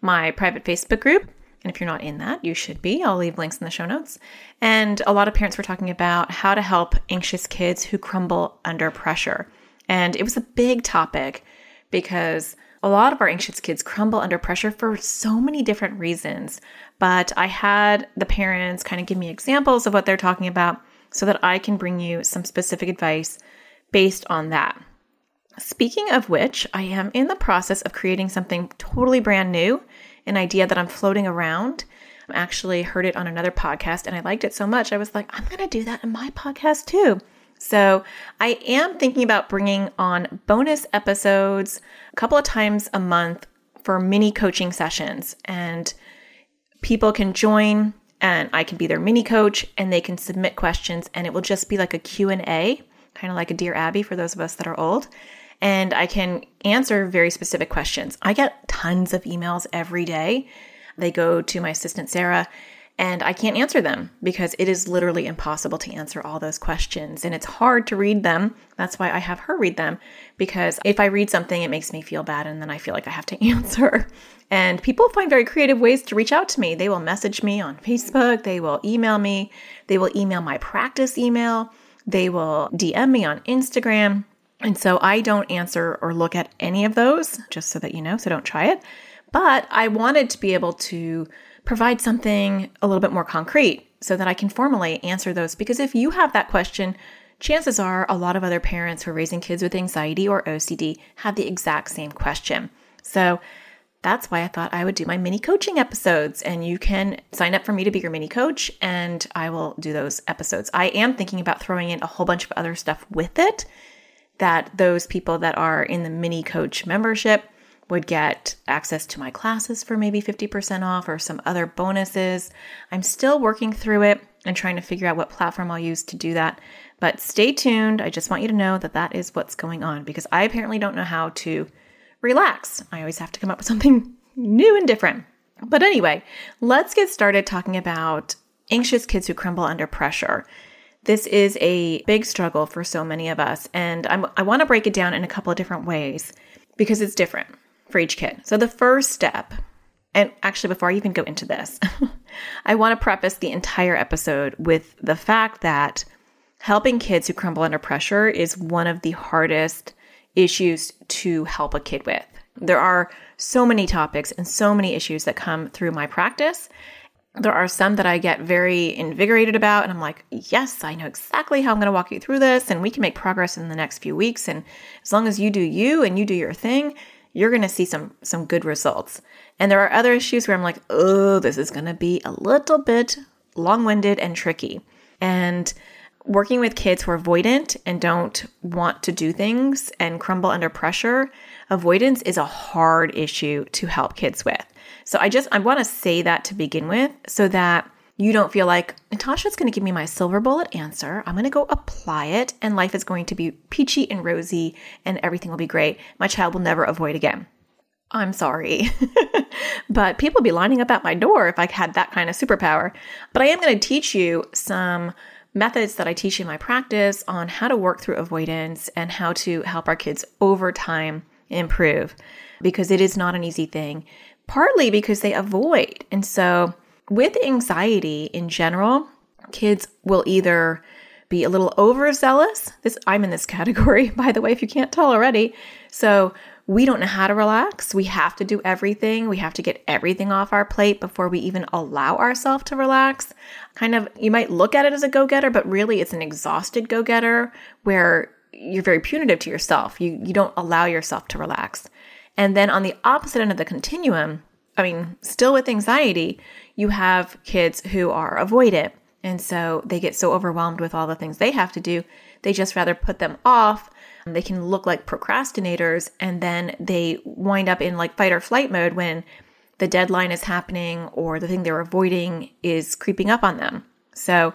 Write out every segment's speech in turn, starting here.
my private Facebook group. And if you're not in that, you should be. I'll leave links in the show notes. And a lot of parents were talking about how to help anxious kids who crumble under pressure. And it was a big topic because a lot of our anxious kids crumble under pressure for so many different reasons. But I had the parents kind of give me examples of what they're talking about so that I can bring you some specific advice based on that. Speaking of which, I am in the process of creating something totally brand new, an idea that I'm floating around. I actually heard it on another podcast and I liked it so much, I was like, I'm going to do that in my podcast too. So I am thinking about bringing on bonus episodes a couple of times a month for mini coaching sessions and people can join and I can be their mini coach and they can submit questions and it will just be like a Q&A, kind of like a Dear Abby for those of us that are old and I can answer very specific questions. I get tons of emails every day. They go to my assistant, Sarah, and I can't answer them because it is literally impossible to answer all those questions. And it's hard to read them. That's why I have her read them because if I read something, it makes me feel bad and then I feel like I have to answer. And people find very creative ways to reach out to me. They will message me on Facebook, they will email me, they will email my practice email, they will DM me on Instagram. And so I don't answer or look at any of those, just so that you know, so don't try it. But I wanted to be able to provide something a little bit more concrete so that I can formally answer those. Because if you have that question, chances are a lot of other parents who are raising kids with anxiety or OCD have the exact same question. So that's why I thought I would do my mini coaching episodes. And you can sign up for me to be your mini coach, and I will do those episodes. I am thinking about throwing in a whole bunch of other stuff with it that those people that are in the mini coach membership would get access to my classes for maybe 50% off or some other bonuses. I'm still working through it and trying to figure out what platform I'll use to do that. But stay tuned. I just want you to know that that is what's going on because I apparently don't know how to relax. I always have to come up with something new and different. But anyway, let's get started talking about anxious kids who crumble under pressure. This is a big struggle for so many of us, and I'm, i want to break it down in a couple of different ways because it's different for each kid. So, the first step, and actually, before I even go into this, I want to preface the entire episode with the fact that helping kids who crumble under pressure is one of the hardest issues to help a kid with. There are so many topics and so many issues that come through my practice. There are some that I get very invigorated about, and I'm like, yes, I know exactly how I'm going to walk you through this, and we can make progress in the next few weeks. And as long as you do you and you do your thing, you're going to see some some good results. And there are other issues where I'm like, oh, this is going to be a little bit long-winded and tricky. And working with kids who are avoidant and don't want to do things and crumble under pressure, avoidance is a hard issue to help kids with. So I just I want to say that to begin with so that you don't feel like Natasha's going to give me my silver bullet answer. I'm going to go apply it and life is going to be peachy and rosy and everything will be great. My child will never avoid again. I'm sorry. but people be lining up at my door if I had that kind of superpower. But I am going to teach you some methods that I teach in my practice on how to work through avoidance and how to help our kids over time improve because it is not an easy thing partly because they avoid. And so, with anxiety in general, kids will either be a little overzealous. This I'm in this category, by the way, if you can't tell already. So, we don't know how to relax. We have to do everything. We have to get everything off our plate before we even allow ourselves to relax. Kind of, you might look at it as a go getter, but really it's an exhausted go getter where you're very punitive to yourself. You, you don't allow yourself to relax. And then on the opposite end of the continuum, I mean, still with anxiety, you have kids who are avoidant. And so they get so overwhelmed with all the things they have to do, they just rather put them off. They can look like procrastinators and then they wind up in like fight or flight mode when the deadline is happening or the thing they're avoiding is creeping up on them. So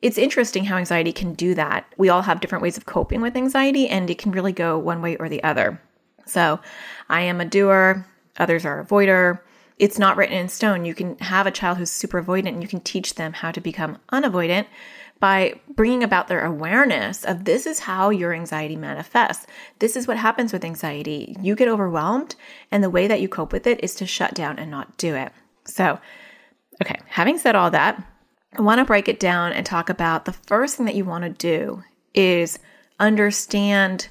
it's interesting how anxiety can do that. We all have different ways of coping with anxiety, and it can really go one way or the other. So I am a doer, others are avoider. It's not written in stone. You can have a child who's super avoidant and you can teach them how to become unavoidant by bringing about their awareness of this is how your anxiety manifests. This is what happens with anxiety. You get overwhelmed, and the way that you cope with it is to shut down and not do it. So, okay, having said all that, I want to break it down and talk about the first thing that you want to do is understand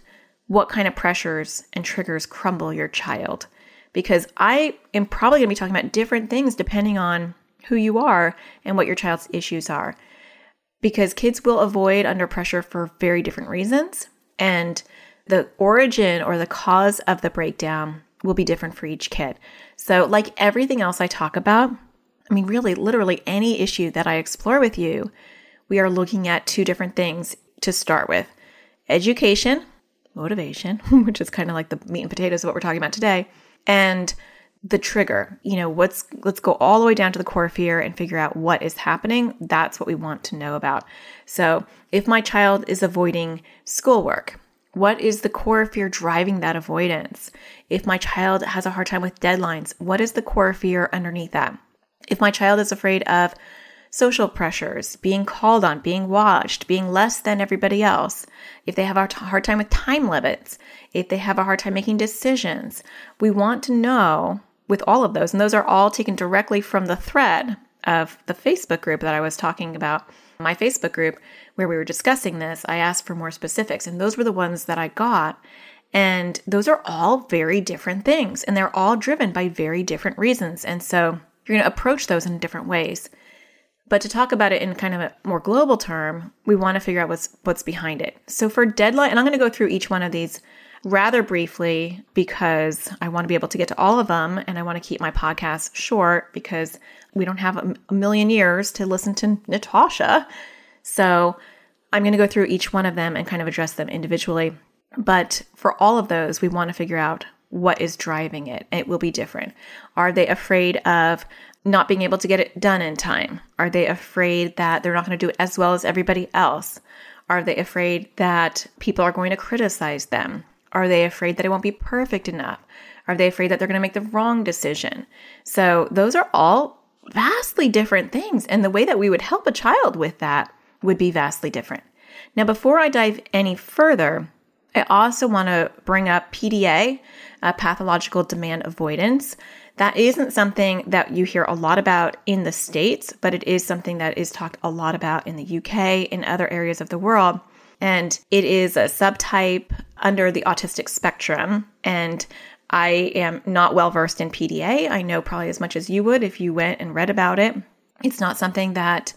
what kind of pressures and triggers crumble your child. Because I am probably going to be talking about different things depending on who you are and what your child's issues are. Because kids will avoid under pressure for very different reasons. And the origin or the cause of the breakdown will be different for each kid. So, like everything else I talk about, I mean, really, literally any issue that I explore with you, we are looking at two different things to start with education, motivation, which is kind of like the meat and potatoes of what we're talking about today, and the trigger. You know, what's let's go all the way down to the core fear and figure out what is happening. That's what we want to know about. So, if my child is avoiding schoolwork, what is the core fear driving that avoidance? If my child has a hard time with deadlines, what is the core fear underneath that? If my child is afraid of social pressures, being called on, being watched, being less than everybody else, if they have a hard time with time limits, if they have a hard time making decisions, we want to know with all of those, and those are all taken directly from the thread of the Facebook group that I was talking about, my Facebook group where we were discussing this. I asked for more specifics, and those were the ones that I got. And those are all very different things, and they're all driven by very different reasons. And so you're going to approach those in different ways. But to talk about it in kind of a more global term, we want to figure out what's what's behind it. So for deadline, and I'm going to go through each one of these rather briefly because I want to be able to get to all of them and I want to keep my podcast short because we don't have a million years to listen to Natasha. So I'm going to go through each one of them and kind of address them individually. But for all of those, we want to figure out what is driving it. It will be different. Are they afraid of not being able to get it done in time? Are they afraid that they're not going to do it as well as everybody else? Are they afraid that people are going to criticize them? Are they afraid that it won't be perfect enough? Are they afraid that they're going to make the wrong decision? So, those are all vastly different things. And the way that we would help a child with that would be vastly different. Now, before I dive any further, I also want to bring up PDA, uh, pathological demand avoidance. That isn't something that you hear a lot about in the States, but it is something that is talked a lot about in the UK, in other areas of the world. And it is a subtype under the autistic spectrum. And I am not well versed in PDA. I know probably as much as you would if you went and read about it. It's not something that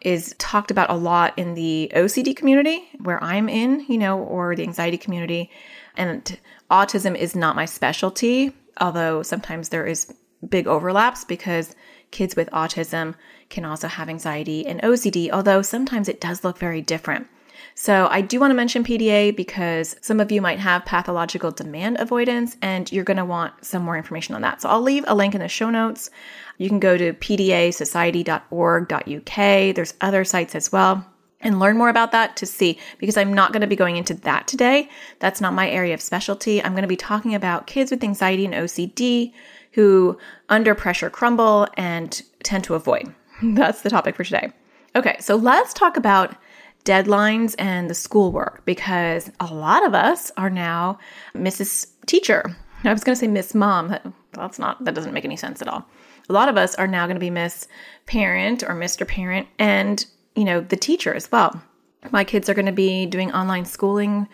is talked about a lot in the OCD community where I'm in, you know, or the anxiety community. And autism is not my specialty, although sometimes there is big overlaps because kids with autism can also have anxiety and OCD, although sometimes it does look very different. So I do want to mention PDA because some of you might have pathological demand avoidance and you're going to want some more information on that. So I'll leave a link in the show notes. You can go to pdasociety.org.uk. There's other sites as well and learn more about that to see because I'm not going to be going into that today. That's not my area of specialty. I'm going to be talking about kids with anxiety and OCD who under pressure crumble and tend to avoid. That's the topic for today. Okay, so let's talk about deadlines and the schoolwork because a lot of us are now Mrs. Teacher. I was going to say Miss Mom. That's not, that doesn't make any sense at all. A lot of us are now going to be Miss Parent or Mr. Parent and, you know, the teacher as well. My kids are going to be doing online schooling.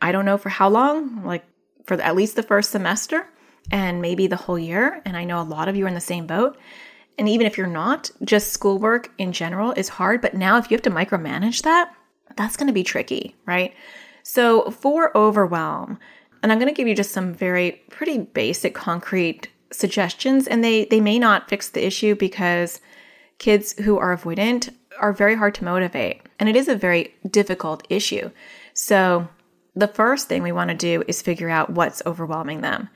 I don't know for how long, like for at least the first semester and maybe the whole year. And I know a lot of you are in the same boat. And even if you're not, just schoolwork in general is hard. But now, if you have to micromanage that, that's going to be tricky, right? So, for overwhelm, and I'm going to give you just some very pretty basic, concrete suggestions, and they, they may not fix the issue because kids who are avoidant are very hard to motivate, and it is a very difficult issue. So, the first thing we want to do is figure out what's overwhelming them.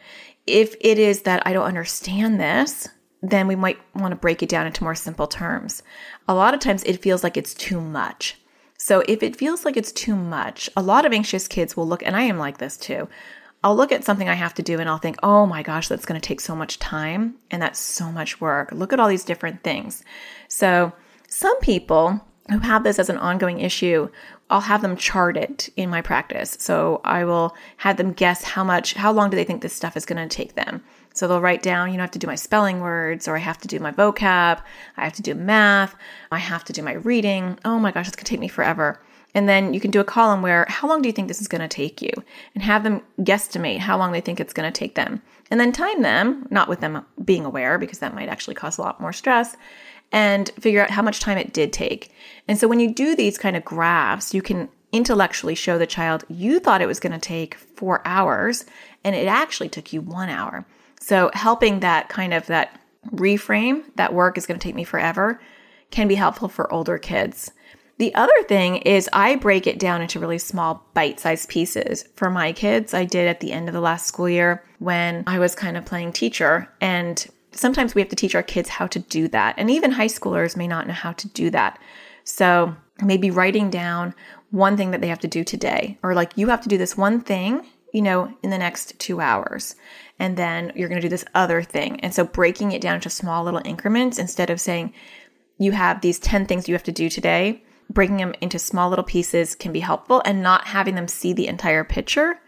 If it is that I don't understand this, then we might want to break it down into more simple terms. A lot of times it feels like it's too much. So if it feels like it's too much, a lot of anxious kids will look, and I am like this too. I'll look at something I have to do and I'll think, oh my gosh, that's going to take so much time and that's so much work. Look at all these different things. So some people who have this as an ongoing issue, I'll have them chart it in my practice. So I will have them guess how much, how long do they think this stuff is going to take them. So they'll write down, you know, I have to do my spelling words, or I have to do my vocab, I have to do math, I have to do my reading. Oh my gosh, it's gonna take me forever. And then you can do a column where, how long do you think this is gonna take you? And have them guesstimate how long they think it's gonna take them. And then time them, not with them being aware, because that might actually cause a lot more stress, and figure out how much time it did take. And so when you do these kind of graphs, you can intellectually show the child you thought it was going to take four hours and it actually took you one hour. So helping that kind of that reframe that work is going to take me forever can be helpful for older kids. The other thing is I break it down into really small bite-sized pieces. For my kids, I did at the end of the last school year when I was kind of playing teacher and sometimes we have to teach our kids how to do that. And even high schoolers may not know how to do that. So maybe writing down one thing that they have to do today, or like you have to do this one thing, you know, in the next two hours and then you're going to do this other thing. And so breaking it down into small little increments instead of saying you have these 10 things you have to do today, breaking them into small little pieces can be helpful and not having them see the entire picture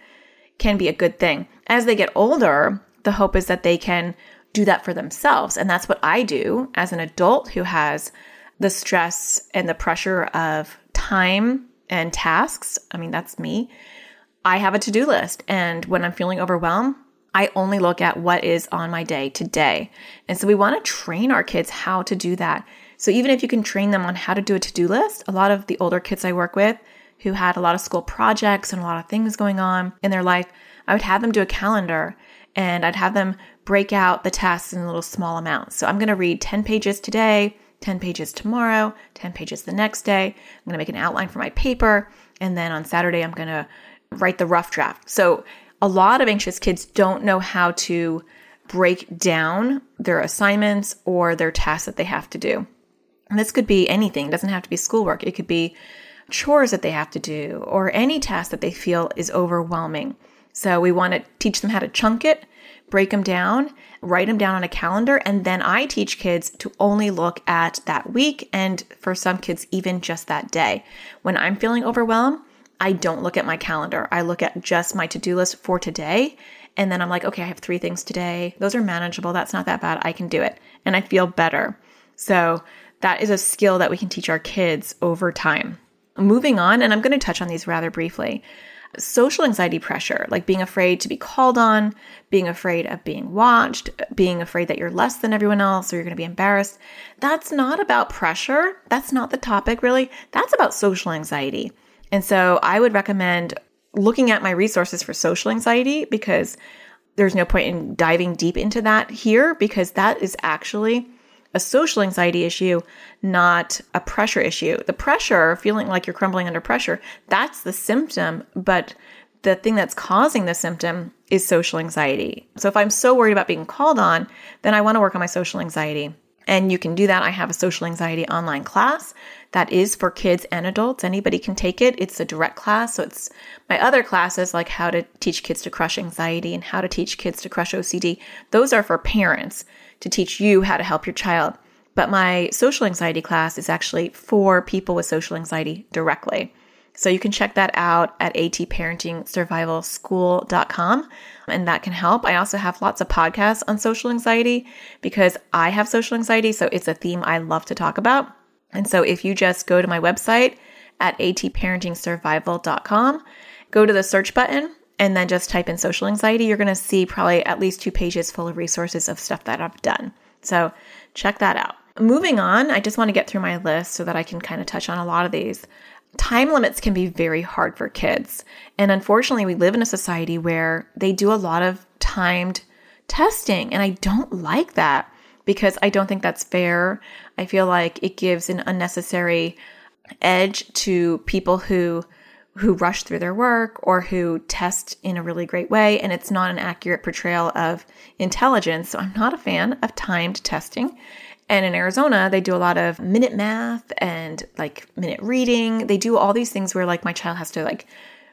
can be a good thing. As they get older, the hope is that they can do that for themselves. And that's what I do as an adult who has the stress and the pressure of time and tasks. I mean, that's me. I have a to do list. And when I'm feeling overwhelmed, I only look at what is on my day today. And so we want to train our kids how to do that. So even if you can train them on how to do a to do list, a lot of the older kids I work with who had a lot of school projects and a lot of things going on in their life, I would have them do a calendar and I'd have them break out the tasks in little small amounts. So I'm going to read 10 pages today, 10 pages tomorrow, 10 pages the next day. I'm going to make an outline for my paper. And then on Saturday, I'm going to write the rough draft. So a lot of anxious kids don't know how to break down their assignments or their tasks that they have to do. And this could be anything, it doesn't have to be schoolwork. It could be chores that they have to do or any task that they feel is overwhelming. So we want to teach them how to chunk it, break them down, write them down on a calendar, and then I teach kids to only look at that week and for some kids, even just that day. When I'm feeling overwhelmed, I don't look at my calendar. I look at just my to do list for today. And then I'm like, okay, I have three things today. Those are manageable. That's not that bad. I can do it. And I feel better. So that is a skill that we can teach our kids over time. Moving on, and I'm going to touch on these rather briefly. Social anxiety pressure, like being afraid to be called on, being afraid of being watched, being afraid that you're less than everyone else or you're going to be embarrassed. That's not about pressure. That's not the topic, really. That's about social anxiety. And so I would recommend looking at my resources for social anxiety because there's no point in diving deep into that here because that is actually a social anxiety issue, not a pressure issue. The pressure, feeling like you're crumbling under pressure, that's the symptom, but the thing that's causing the symptom is social anxiety. So if I'm so worried about being called on, then I want to work on my social anxiety. And you can do that. I have a social anxiety online class that is for kids and adults. Anybody can take it. It's a direct class. So it's my other classes like how to teach kids to crush anxiety and how to teach kids to crush OCD. Those are for parents to teach you how to help your child. But my social anxiety class is actually for people with social anxiety directly. So you can check that out at atparentingsurvivalschool.com and that can help. I also have lots of podcasts on social anxiety because I have social anxiety. So it's a theme I love to talk about. And so if you just go to my website at atparentingsurvival.com, go to the search button and then just type in social anxiety, you're going to see probably at least two pages full of resources of stuff that I've done. So check that out. Moving on, I just want to get through my list so that I can kind of touch on a lot of these. Time limits can be very hard for kids. And unfortunately, we live in a society where they do a lot of timed testing, and I don't like that because I don't think that's fair. I feel like it gives an unnecessary edge to people who who rush through their work or who test in a really great way and it's not an accurate portrayal of intelligence. So I'm not a fan of timed testing. And in Arizona, they do a lot of minute math and like minute reading. They do all these things where like my child has to like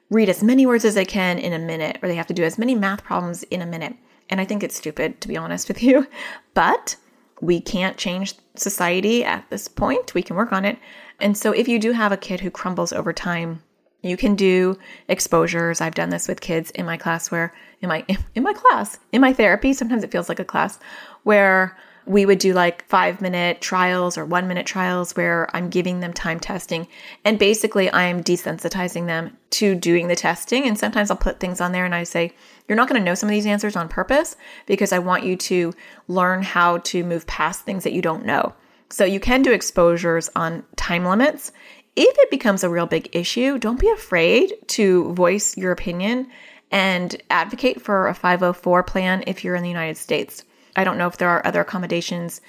read as many words as they can in a minute, or they have to do as many math problems in a minute. And I think it's stupid, to be honest with you. But we can't change society at this point. We can work on it. And so if you do have a kid who crumbles over time, you can do exposures. I've done this with kids in my class where in my in my class, in my therapy, sometimes it feels like a class where we would do like five minute trials or one minute trials where I'm giving them time testing. And basically, I'm desensitizing them to doing the testing. And sometimes I'll put things on there and I say, You're not going to know some of these answers on purpose because I want you to learn how to move past things that you don't know. So you can do exposures on time limits. If it becomes a real big issue, don't be afraid to voice your opinion and advocate for a 504 plan if you're in the United States. I don't know if there are other accommodations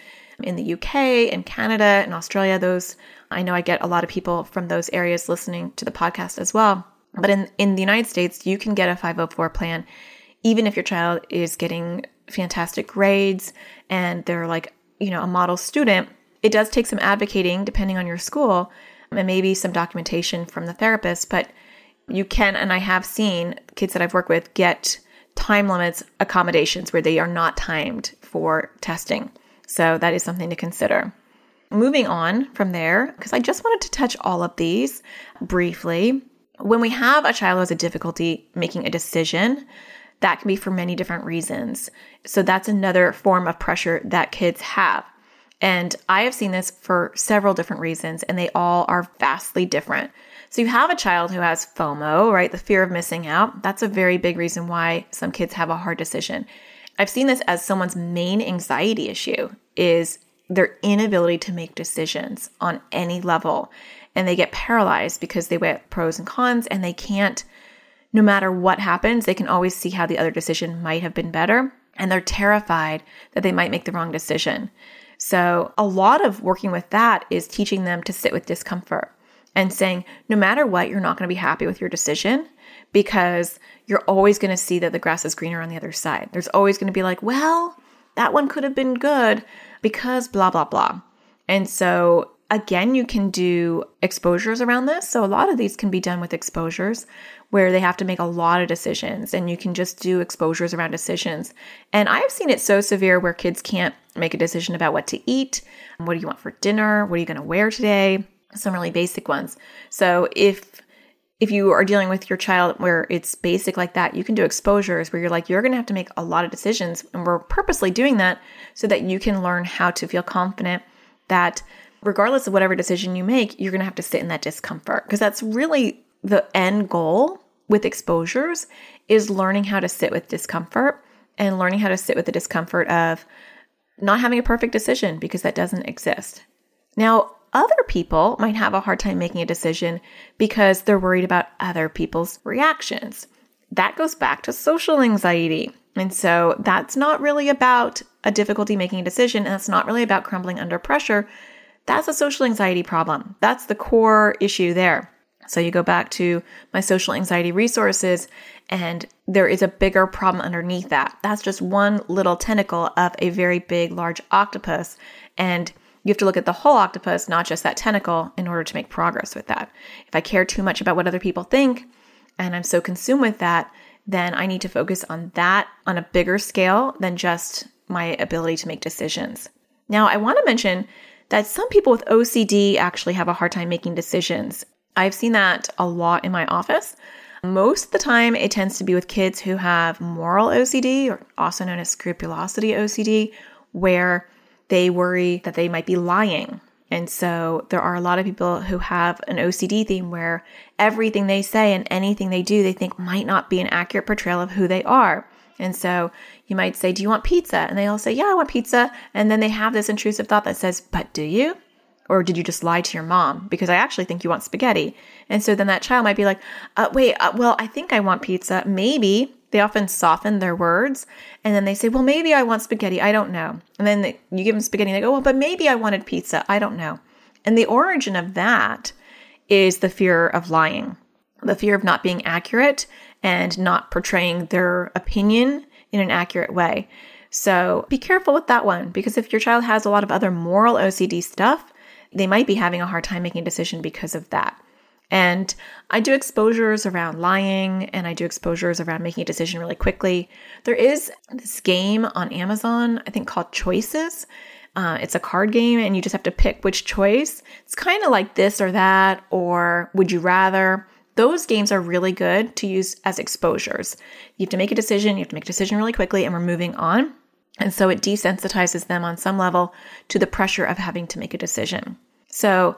in the UK and Canada and Australia. Those I know I get a lot of people from those areas listening to the podcast as well. But in, in the United States, you can get a 504 plan even if your child is getting fantastic grades and they're like, you know, a model student. It does take some advocating depending on your school and maybe some documentation from the therapist, but you can, and I have seen kids that I've worked with get time limits accommodations where they are not timed for testing. So that is something to consider. Moving on from there, because I just wanted to touch all of these briefly. When we have a child who has a difficulty making a decision, that can be for many different reasons. So that's another form of pressure that kids have. And I have seen this for several different reasons, and they all are vastly different. So you have a child who has FOMO, right? The fear of missing out. That's a very big reason why some kids have a hard decision. I've seen this as someone's main anxiety issue is their inability to make decisions on any level. And they get paralyzed because they weigh pros and cons and they can't, no matter what happens, they can always see how the other decision might have been better. And they're terrified that they might make the wrong decision. So, a lot of working with that is teaching them to sit with discomfort and saying, no matter what, you're not going to be happy with your decision because you're always going to see that the grass is greener on the other side. There's always going to be like, well, that one could have been good because blah, blah, blah. And so, again, you can do exposures around this. So, a lot of these can be done with exposures where they have to make a lot of decisions, and you can just do exposures around decisions. And I've seen it so severe where kids can't make a decision about what to eat. What do you want for dinner? What are you going to wear today? some really basic ones. So if if you are dealing with your child where it's basic like that, you can do exposures where you're like, you're going to have to make a lot of decisions. And we're purposely doing that so that you can learn how to feel confident that regardless of whatever decision you make, you're going to have to sit in that discomfort. Because that's really the end goal with exposures is learning how to sit with discomfort and learning how to sit with the discomfort of not having a perfect decision because that doesn't exist. Now, other people might have a hard time making a decision because they're worried about other people's reactions. That goes back to social anxiety. And so that's not really about a difficulty making a decision, and that's not really about crumbling under pressure. That's a social anxiety problem. That's the core issue there. So you go back to my social anxiety resources, and there is a bigger problem underneath that. That's just one little tentacle of a very big, large octopus. And you have to look at the whole octopus, not just that tentacle, in order to make progress with that. If I care too much about what other people think and I'm so consumed with that, then I need to focus on that on a bigger scale than just my ability to make decisions. Now, I want to mention that some people with OCD actually have a hard time making decisions. I've seen that a lot in my office. Most of the time, it tends to be with kids who have moral OCD, or also known as scrupulosity OCD, where they worry that they might be lying. And so there are a lot of people who have an OCD theme where everything they say and anything they do, they think might not be an accurate portrayal of who they are. And so you might say, Do you want pizza? And they all say, Yeah, I want pizza. And then they have this intrusive thought that says, But do you? Or did you just lie to your mom? Because I actually think you want spaghetti. And so then that child might be like, uh, Wait, uh, well, I think I want pizza. Maybe they often soften their words and then they say, well, maybe I want spaghetti. I don't know. And then you give them spaghetti and they go, well, but maybe I wanted pizza. I don't know. And the origin of that is the fear of lying. the fear of not being accurate and not portraying their opinion in an accurate way. So be careful with that one because if your child has a lot of other moral OCD stuff, they might be having a hard time making a decision because of that. And I do exposures around lying and I do exposures around making a decision really quickly. There is this game on Amazon, I think called Choices. Uh, it's a card game and you just have to pick which choice. It's kind of like this or that, or would you rather. Those games are really good to use as exposures. You have to make a decision, you have to make a decision really quickly, and we're moving on. And so it desensitizes them on some level to the pressure of having to make a decision. So,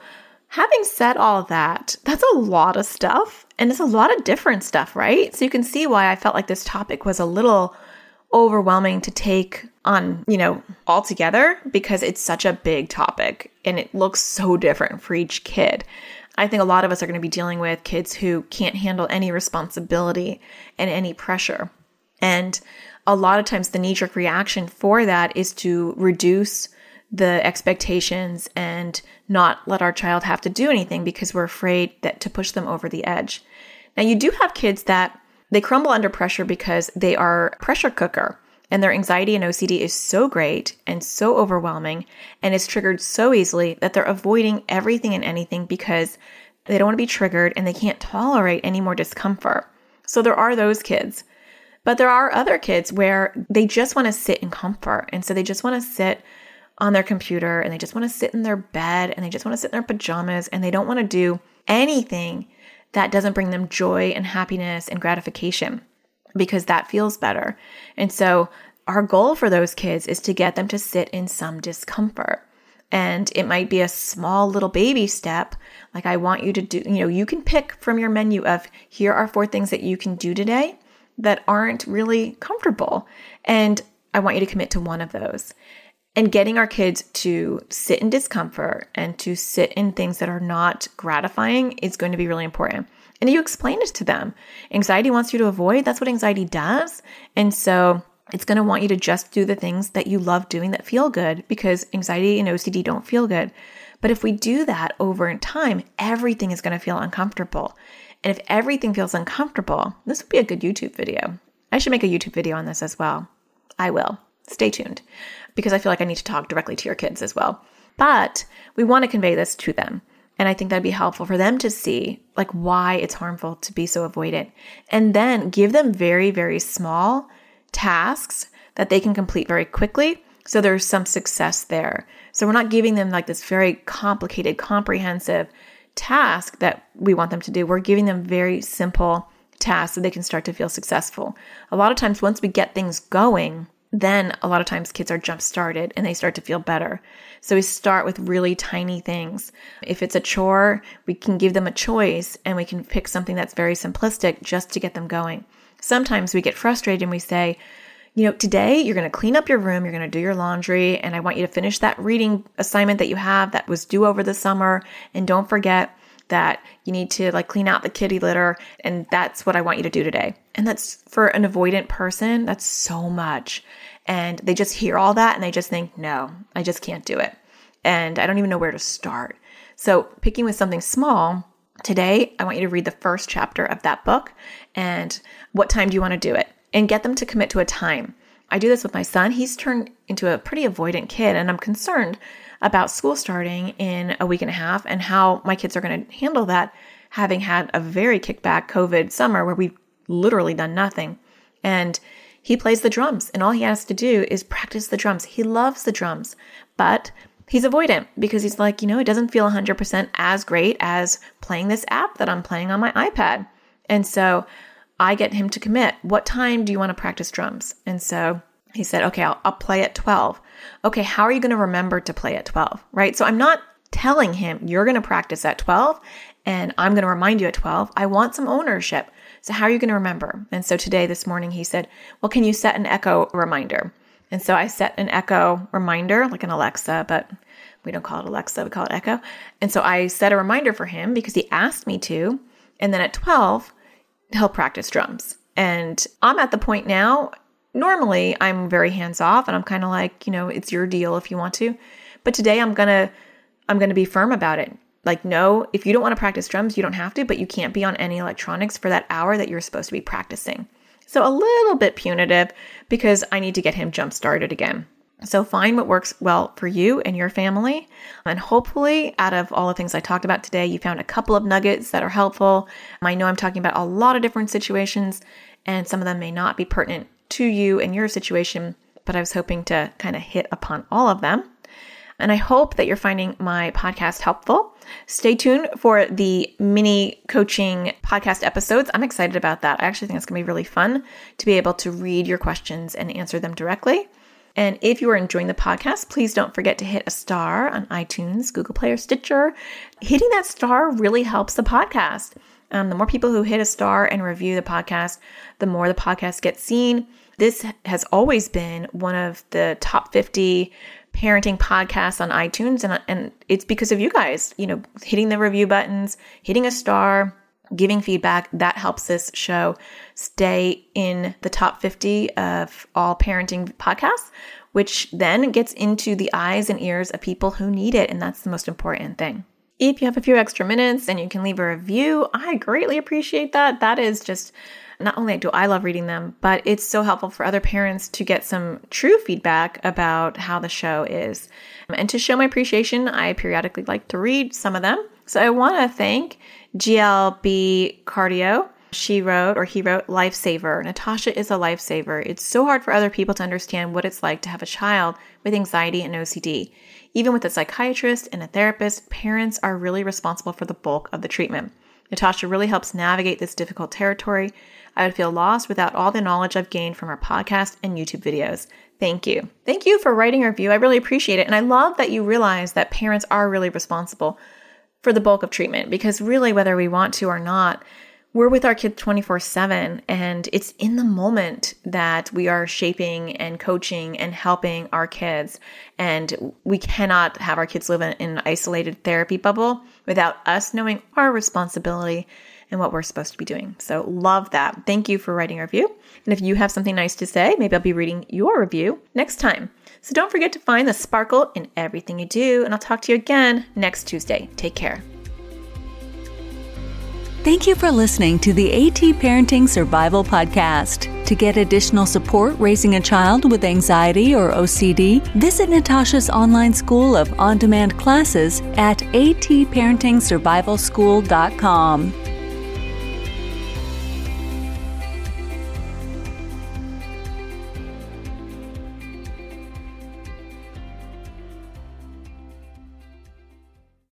having said all that, that's a lot of stuff and it's a lot of different stuff, right? So, you can see why I felt like this topic was a little overwhelming to take on, you know, altogether because it's such a big topic and it looks so different for each kid. I think a lot of us are going to be dealing with kids who can't handle any responsibility and any pressure. And a lot of times the knee jerk reaction for that is to reduce the expectations and not let our child have to do anything because we're afraid that to push them over the edge. Now you do have kids that they crumble under pressure because they are pressure cooker and their anxiety and OCD is so great and so overwhelming and is triggered so easily that they're avoiding everything and anything because they don't want to be triggered and they can't tolerate any more discomfort. So there are those kids. But there are other kids where they just want to sit in comfort. And so they just want to sit on their computer and they just want to sit in their bed and they just want to sit in their pajamas and they don't want to do anything that doesn't bring them joy and happiness and gratification because that feels better. And so our goal for those kids is to get them to sit in some discomfort. And it might be a small little baby step. Like, I want you to do, you know, you can pick from your menu of here are four things that you can do today that aren't really comfortable. And I want you to commit to one of those and getting our kids to sit in discomfort and to sit in things that are not gratifying is going to be really important. And you explain it to them. Anxiety wants you to avoid. That's what anxiety does. And so it's going to want you to just do the things that you love doing that feel good because anxiety and OCD don't feel good. But if we do that over time, everything is going to feel uncomfortable. And if everything feels uncomfortable, this would be a good YouTube video. I should make a YouTube video on this as well. I will. Stay tuned because I feel like I need to talk directly to your kids as well. But we want to convey this to them. And I think that'd be helpful for them to see like why it's harmful to be so avoidant. And then give them very, very small tasks that they can complete very quickly. So there's some success there. So we're not giving them like this very complicated, comprehensive task that we want them to do. We're giving them very simple tasks so they can start to feel successful. A lot of times, once we get things going, then a lot of times kids are jump started and they start to feel better. So we start with really tiny things. If it's a chore, we can give them a choice and we can pick something that's very simplistic just to get them going. Sometimes we get frustrated and we say, you know, today you're going to clean up your room, you're going to do your laundry, and I want you to finish that reading assignment that you have that was due over the summer. And don't forget that you need to like clean out the kitty litter. And that's what I want you to do today. And that's for an avoidant person, that's so much. And they just hear all that and they just think, no, I just can't do it. And I don't even know where to start. So, picking with something small, today I want you to read the first chapter of that book. And what time do you want to do it? And get them to commit to a time. I do this with my son. He's turned into a pretty avoidant kid, and I'm concerned about school starting in a week and a half and how my kids are going to handle that, having had a very kickback COVID summer where we've literally done nothing. And he plays the drums, and all he has to do is practice the drums. He loves the drums, but he's avoidant because he's like, you know, it doesn't feel 100% as great as playing this app that I'm playing on my iPad. And so I get him to commit. What time do you want to practice drums? And so he said, okay, I'll, I'll play at 12. Okay, how are you going to remember to play at 12? Right? So I'm not telling him you're going to practice at 12 and I'm going to remind you at 12. I want some ownership. So, how are you going to remember? And so today, this morning, he said, Well, can you set an echo reminder? And so I set an echo reminder, like an Alexa, but we don't call it Alexa, we call it Echo. And so I set a reminder for him because he asked me to. And then at 12, he'll practice drums. And I'm at the point now, normally I'm very hands off and I'm kind of like, you know, it's your deal if you want to. But today I'm going to I'm going to be firm about it. Like, no, if you don't want to practice drums, you don't have to, but you can't be on any electronics for that hour that you're supposed to be practicing. So, a little bit punitive because I need to get him jump started again. So, find what works well for you and your family. And hopefully, out of all the things I talked about today, you found a couple of nuggets that are helpful. I know I'm talking about a lot of different situations, and some of them may not be pertinent to you and your situation, but I was hoping to kind of hit upon all of them. And I hope that you're finding my podcast helpful. Stay tuned for the mini coaching podcast episodes. I'm excited about that. I actually think it's going to be really fun to be able to read your questions and answer them directly. And if you are enjoying the podcast, please don't forget to hit a star on iTunes, Google Play, or Stitcher. Hitting that star really helps the podcast. Um, the more people who hit a star and review the podcast, the more the podcast gets seen. This has always been one of the top 50 parenting podcasts on iTunes. And, and it's because of you guys, you know, hitting the review buttons, hitting a star, giving feedback. That helps this show stay in the top 50 of all parenting podcasts, which then gets into the eyes and ears of people who need it. And that's the most important thing. If you have a few extra minutes and you can leave a review, I greatly appreciate that. That is just not only do I love reading them, but it's so helpful for other parents to get some true feedback about how the show is. And to show my appreciation, I periodically like to read some of them. So I want to thank GLB Cardio. She wrote, or he wrote, Lifesaver. Natasha is a lifesaver. It's so hard for other people to understand what it's like to have a child with anxiety and OCD. Even with a psychiatrist and a therapist, parents are really responsible for the bulk of the treatment. Natasha really helps navigate this difficult territory. I would feel lost without all the knowledge I've gained from her podcast and YouTube videos. Thank you. Thank you for writing a review. I really appreciate it. And I love that you realize that parents are really responsible for the bulk of treatment because, really, whether we want to or not, we're with our kids 24 7 and it's in the moment that we are shaping and coaching and helping our kids. And we cannot have our kids live in an isolated therapy bubble without us knowing our responsibility and what we're supposed to be doing. So love that. Thank you for writing a review. And if you have something nice to say maybe i'll be reading your review next time so don't forget to find the sparkle in everything you do and i'll talk to you again next tuesday take care Thank you for listening to the AT Parenting Survival Podcast. To get additional support raising a child with anxiety or OCD, visit Natasha's online school of on demand classes at atparentingsurvivalschool.com.